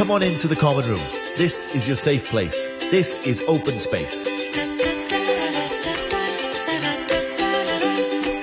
Come on into the common room. This is your safe place. This is open space.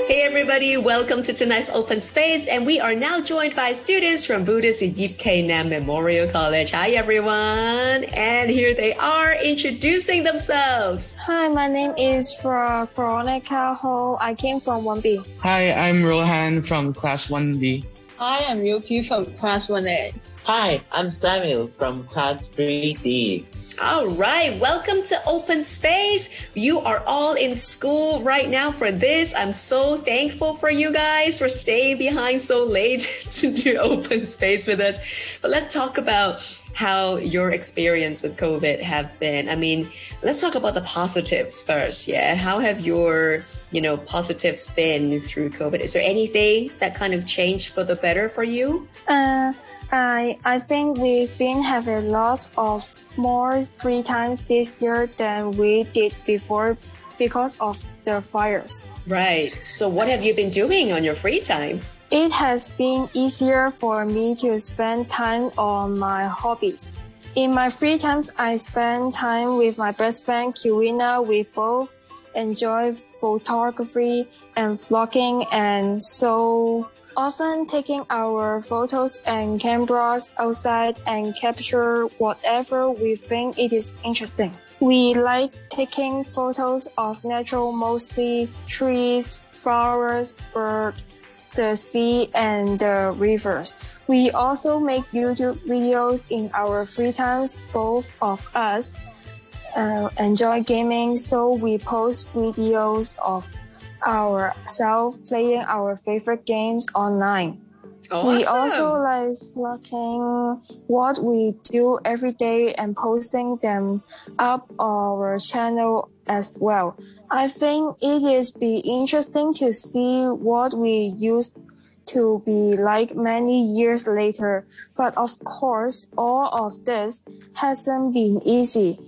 Hey everybody, welcome to tonight's open space and we are now joined by students from Buddhist Yip Kei Nam Memorial College. Hi everyone, and here they are introducing themselves. Hi, my name is Veronica Ho. I came from 1B. Hi, I'm Rohan from Class 1B. Hi, I'm Yuki from Class 1A. Hi, I'm Samuel from Class 3D. All right, welcome to Open Space. You are all in school right now for this. I'm so thankful for you guys for staying behind so late to do Open Space with us. But let's talk about how your experience with COVID have been. I mean, let's talk about the positives first. Yeah, how have your you know positives been through COVID? Is there anything that kind of changed for the better for you? Uh, I I think we've been having lots of more free times this year than we did before because of the fires. Right. So, what have you been doing on your free time? It has been easier for me to spend time on my hobbies. In my free times, I spend time with my best friend Kiwina. We both enjoy photography and vlogging and so often taking our photos and cameras outside and capture whatever we think it is interesting. We like taking photos of natural, mostly trees, flowers, birds, the sea and the rivers. We also make YouTube videos in our free times. Both of us uh, enjoy gaming, so we post videos of ourselves playing our favorite games online. Awesome. We also like vlogging what we do every day and posting them up our channel as well. I think it is be interesting to see what we used to be like many years later. But of course, all of this hasn't been easy.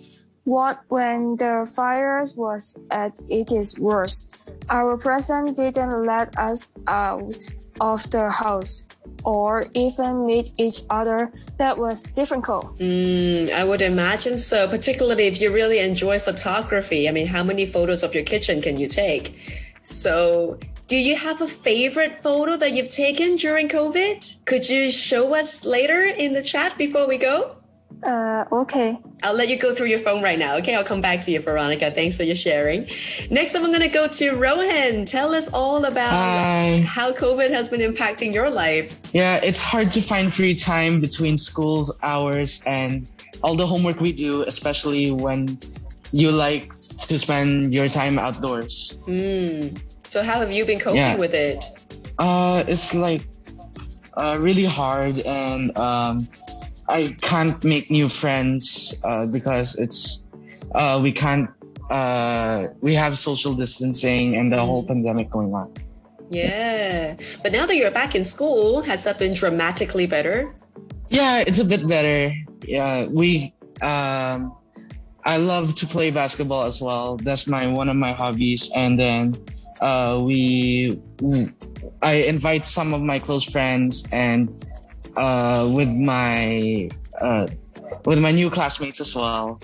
What when the fires was at its worst, our president didn't let us out of the house or even meet each other. That was difficult. Mm, I would imagine so, particularly if you really enjoy photography. I mean, how many photos of your kitchen can you take? So, do you have a favorite photo that you've taken during COVID? Could you show us later in the chat before we go? Uh, okay. I'll let you go through your phone right now. Okay, I'll come back to you, Veronica. Thanks for your sharing. Next up, I'm going to go to Rohan. Tell us all about Hi. how COVID has been impacting your life. Yeah, it's hard to find free time between school's hours and all the homework we do, especially when you like to spend your time outdoors. Mm. So, how have you been coping Yeah. with it? Uh, it's like uh, really hard, and um, I can't make new friends uh, because it's uh, we can't. Uh, we have social distancing and the whole pandemic going on. Yeah. But now that you're back in school, has that been dramatically better? Yeah, it's a bit better. Yeah, we. Um, I love to play basketball as well. That's my one of my hobbies. And then uh, we, I invite some of my close friends and uh, with my uh, with my new classmates as well.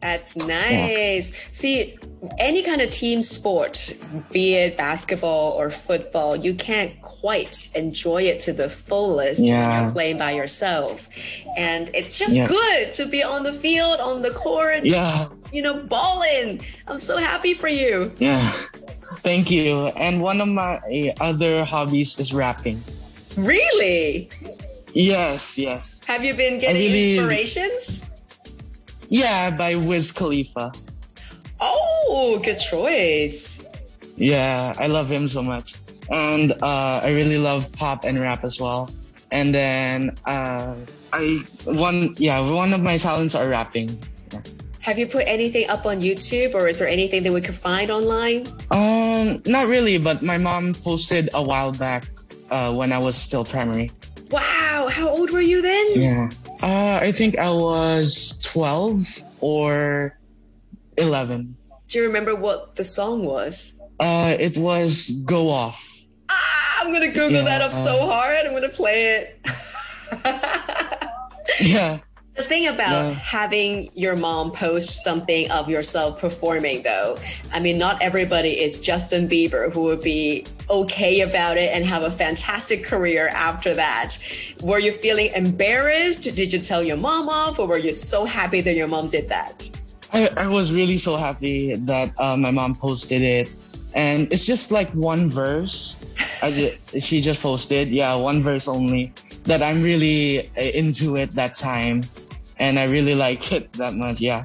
That's nice. See, any kind of team sport, be it basketball or football, you can't quite enjoy it to the fullest when you're playing by yourself. And it's just Yeah. good to be on the field, on the court, Yeah, you know, balling. I'm so happy for you. yeah. Thank you. And one of my other hobbies is rapping. Really? Yes, yes. Have you been getting really- inspirations? Yeah, by Wiz Khalifa. Oh, good choice. Yeah, I love him so much. And uh, I really love pop and rap as well. And then uh, I one yeah one of my talents are rapping. Have you put anything up on YouTube or is there anything that we could find online? Um, not really, but my mom posted a while back uh, when I was still primary. Wow, how old were you then? Yeah. Uh, I think I was twelve or eleven. Do you remember what the song was? Uh, it was "Go Off." Ah, I'm gonna Google Yeah, that up so uh, hard. I'm gonna play it. Yeah, The thing about Yeah. having your mom post something of yourself performing, though, I mean, not everybody is Justin Bieber who would be okay about it and have a fantastic career after that. Were you feeling embarrassed? Did you tell your mom off, or were you so happy that your mom did that? I, I was really so happy that uh, my mom posted it, and it's just like one verse, as it, she just posted. Yeah, one verse only. That I'm really uh, into it that time, and I really like it that much. Yeah.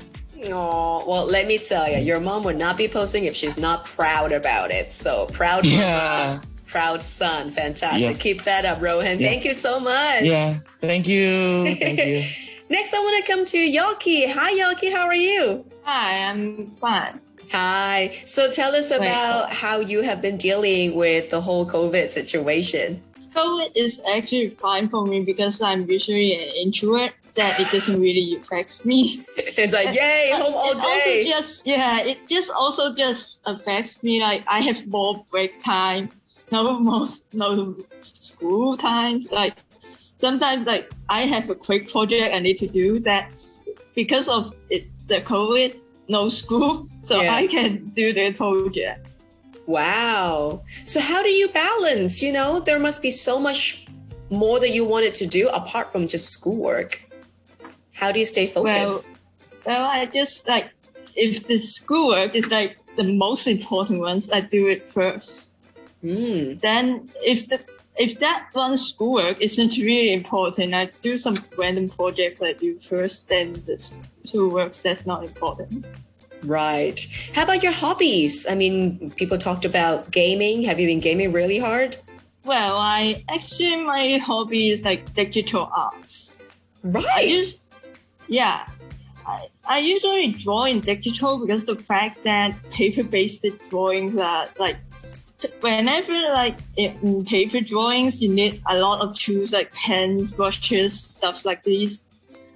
Oh, well, let me tell you, your mom would not be posting if she's not proud about it. So proud, Yeah. mom, proud son, fantastic. Yeah. Keep that up, Rohan. Yeah. Thank you so much. Yeah. Thank you. Thank you. Next, I want to come to Yoki. Hi, Yoki. How are you? Hi, I'm fine. Hi. So tell us about how you have been dealing with the whole COVID situation. COVID is actually fine for me because I'm usually an introvert. That it doesn't really affect me. It's like, yay, home all day. Yes, yeah, it just also just affects me. Like I have more break time, no most no school time. Like sometimes like I have a quick project I need to do that because of it's the COVID, no school, so Yeah. I can do the project. Wow. So how do you balance? You know, there must be so much more that you wanted to do apart from just schoolwork. How do you stay focused? Well, well I just like if the schoolwork is like the most important ones, I do it first. Mm. Then if the if that one schoolwork isn't really important, I do some random projects I do first. Then the schoolwork that's not important. Right. How about your hobbies? I mean, people talked about gaming. Have you been gaming really hard? Well, I actually my hobby is like digital arts. I Right. Yeah. I, I usually draw in digital because the fact that paper-based drawings are like whenever like in paper drawings you need a lot of tools like pens, brushes, stuff like these.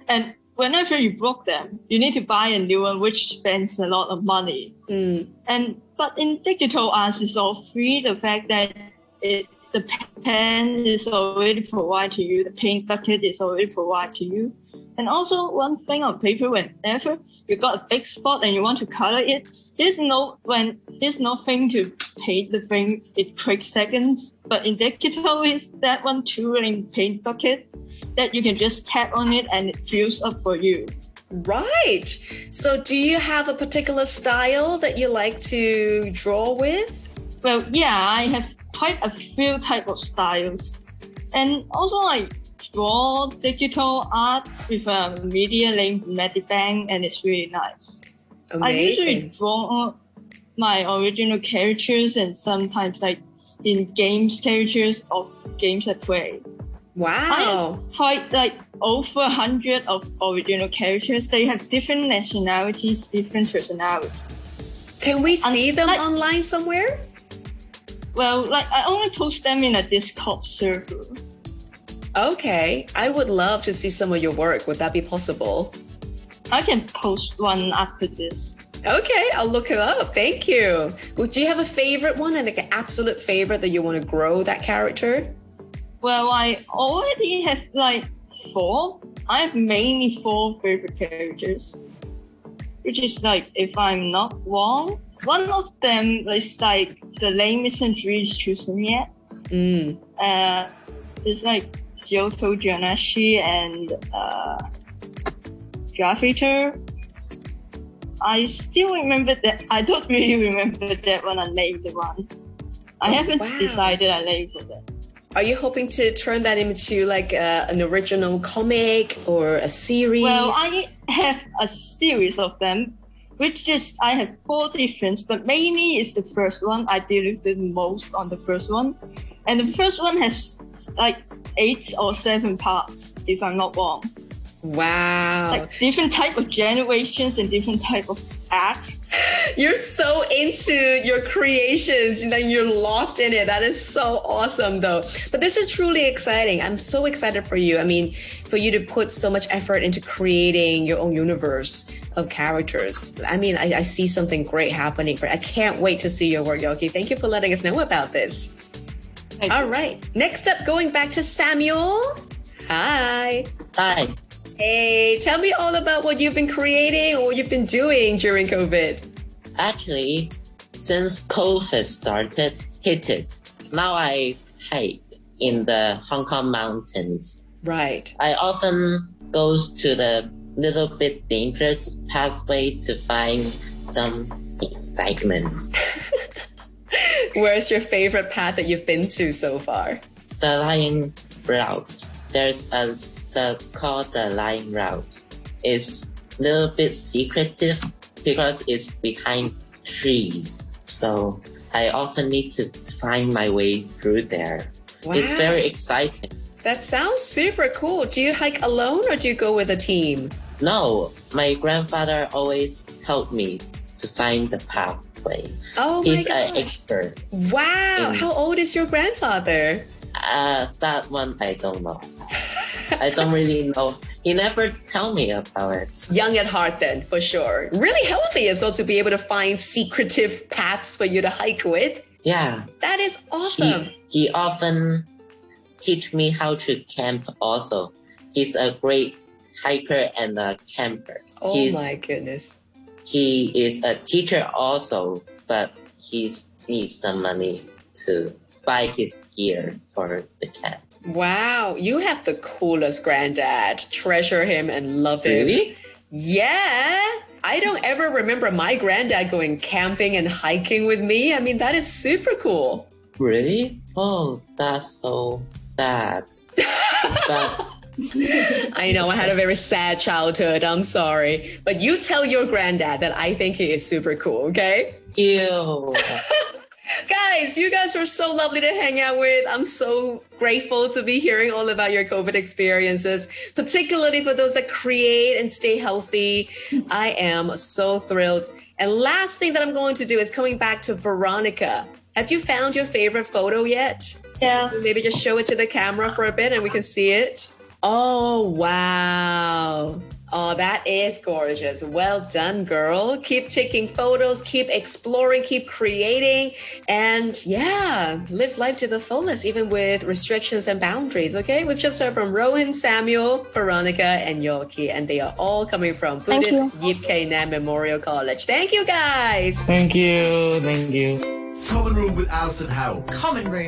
And whenever you broke them, you need to buy a new one which spends a lot of money. Mm. And but in digital arts, it's all free. The fact that it the pen is already provided to you, the paint bucket is already provided to you, and also one thing on paper, whenever you got a big spot and you want to color it, there's no when there's nothing to paint the thing. It takes seconds, but in digital, is that one tool in paint bucket that you can just tap on it and it fills up for you. Right. So, do you have a particular style that you like to draw with? Well, yeah, I have quite a few type of styles, and also I draw digital art with a media named MediBang, and it's really nice. I usually draw my original characters and sometimes like in games characters of games I play. Wow. I have quite like over a hundred of original characters. They have different nationalities, different personalities. Can we see them like- online somewhere? Well, like I only post them in a Discord server. Okay. I would love to see some of your work. Would that be possible? I can post one after this. Okay, I'll look it up. Thank you. Well, do you have a favorite one and like an absolute favorite that you want to grow that character? Well, I already have like four. I have mainly four favorite characters, which is like, if I'm not wrong, one of them is like the name isn't really chosen yet. Mm. Uh, it's like Kyoto Janashi and uh, Graffiter. I still remember that. I don't really remember that when I named the one. I Oh, haven't wow. decided I named it. Are you hoping to turn that into like a, an original comic or a series? Well, I have a series of them, which is I have four different, but mainly is the first one. I the most on the first one, and the first one has like eight or seven parts, if I'm not wrong. wow. Like different type of generations and different type of acts. You're so into your creations and then you're lost in it. That is so awesome, though. But this is truly exciting. I'm so excited for you. I mean, for you to put so much effort into creating your own universe of characters. I mean, I, I see something great happening. For I can't wait to see your work, Yoki. Thank you for letting us know about this. Like, All right. Next up, going back to Samuel. Hi. Hi. Hey, tell me all about what you've been creating or what you've been doing during COVID. Actually, since COVID started, hit it. Now I hike in the Hong Kong mountains. Right. I often goes to the little bit dangerous pathway to find some excitement. Where's your favorite path that you've been to so far? The Lion Route. There's a the called the Lion Route. It's a little bit secretive because it's behind trees. So I often need to find my way through there. Wow. It's very exciting. That sounds super cool. Do you hike alone or do you go with a team? No, my grandfather always helped me to find the Oh my He's an god. expert. Wow. in- How old is your grandfather? Uh, that one I don't know. I don't really know. He never tell me about it. Young at heart then, for sure. Really healthy as well to be able to find secretive paths for you to hike with. Yeah, That is awesome. he he often teach me how to camp. Also, he's a great hiker and a camper. oh he's, my goodness. He is a teacher also, but he needs some money to buy his gear for the camp. Wow, you have the coolest granddad. Treasure him and love him. Really? Yeah. I don't ever remember my granddad going camping and hiking with me. I mean, that is super cool. Really? Oh, that's so sad. but I know I had a very sad childhood. I'm sorry. But you tell your granddad that I think he is super cool, okay? ew. Guys, you guys were so lovely to hang out with. I'm so grateful to be hearing all about your COVID experiences, particularly for those that create and stay healthy. I am so thrilled. And last thing that I'm going to do is coming back to Veronica. Have you found your favorite photo yet? Yeah. Maybe just show it to the camera for a bit and we can see it. Oh, wow. Oh, that is gorgeous. Well done, girl. Keep taking photos, keep exploring, keep creating, and yeah, live life to the fullest, even with restrictions and boundaries. Okay, we've just heard from Rowan, Samuel, Veronica, and Yoki, and they are all coming from Buddhist Yip Kei Nam Memorial College. Thank you, guys. Thank you. Thank you. Common Room with Alison Howe. Common room.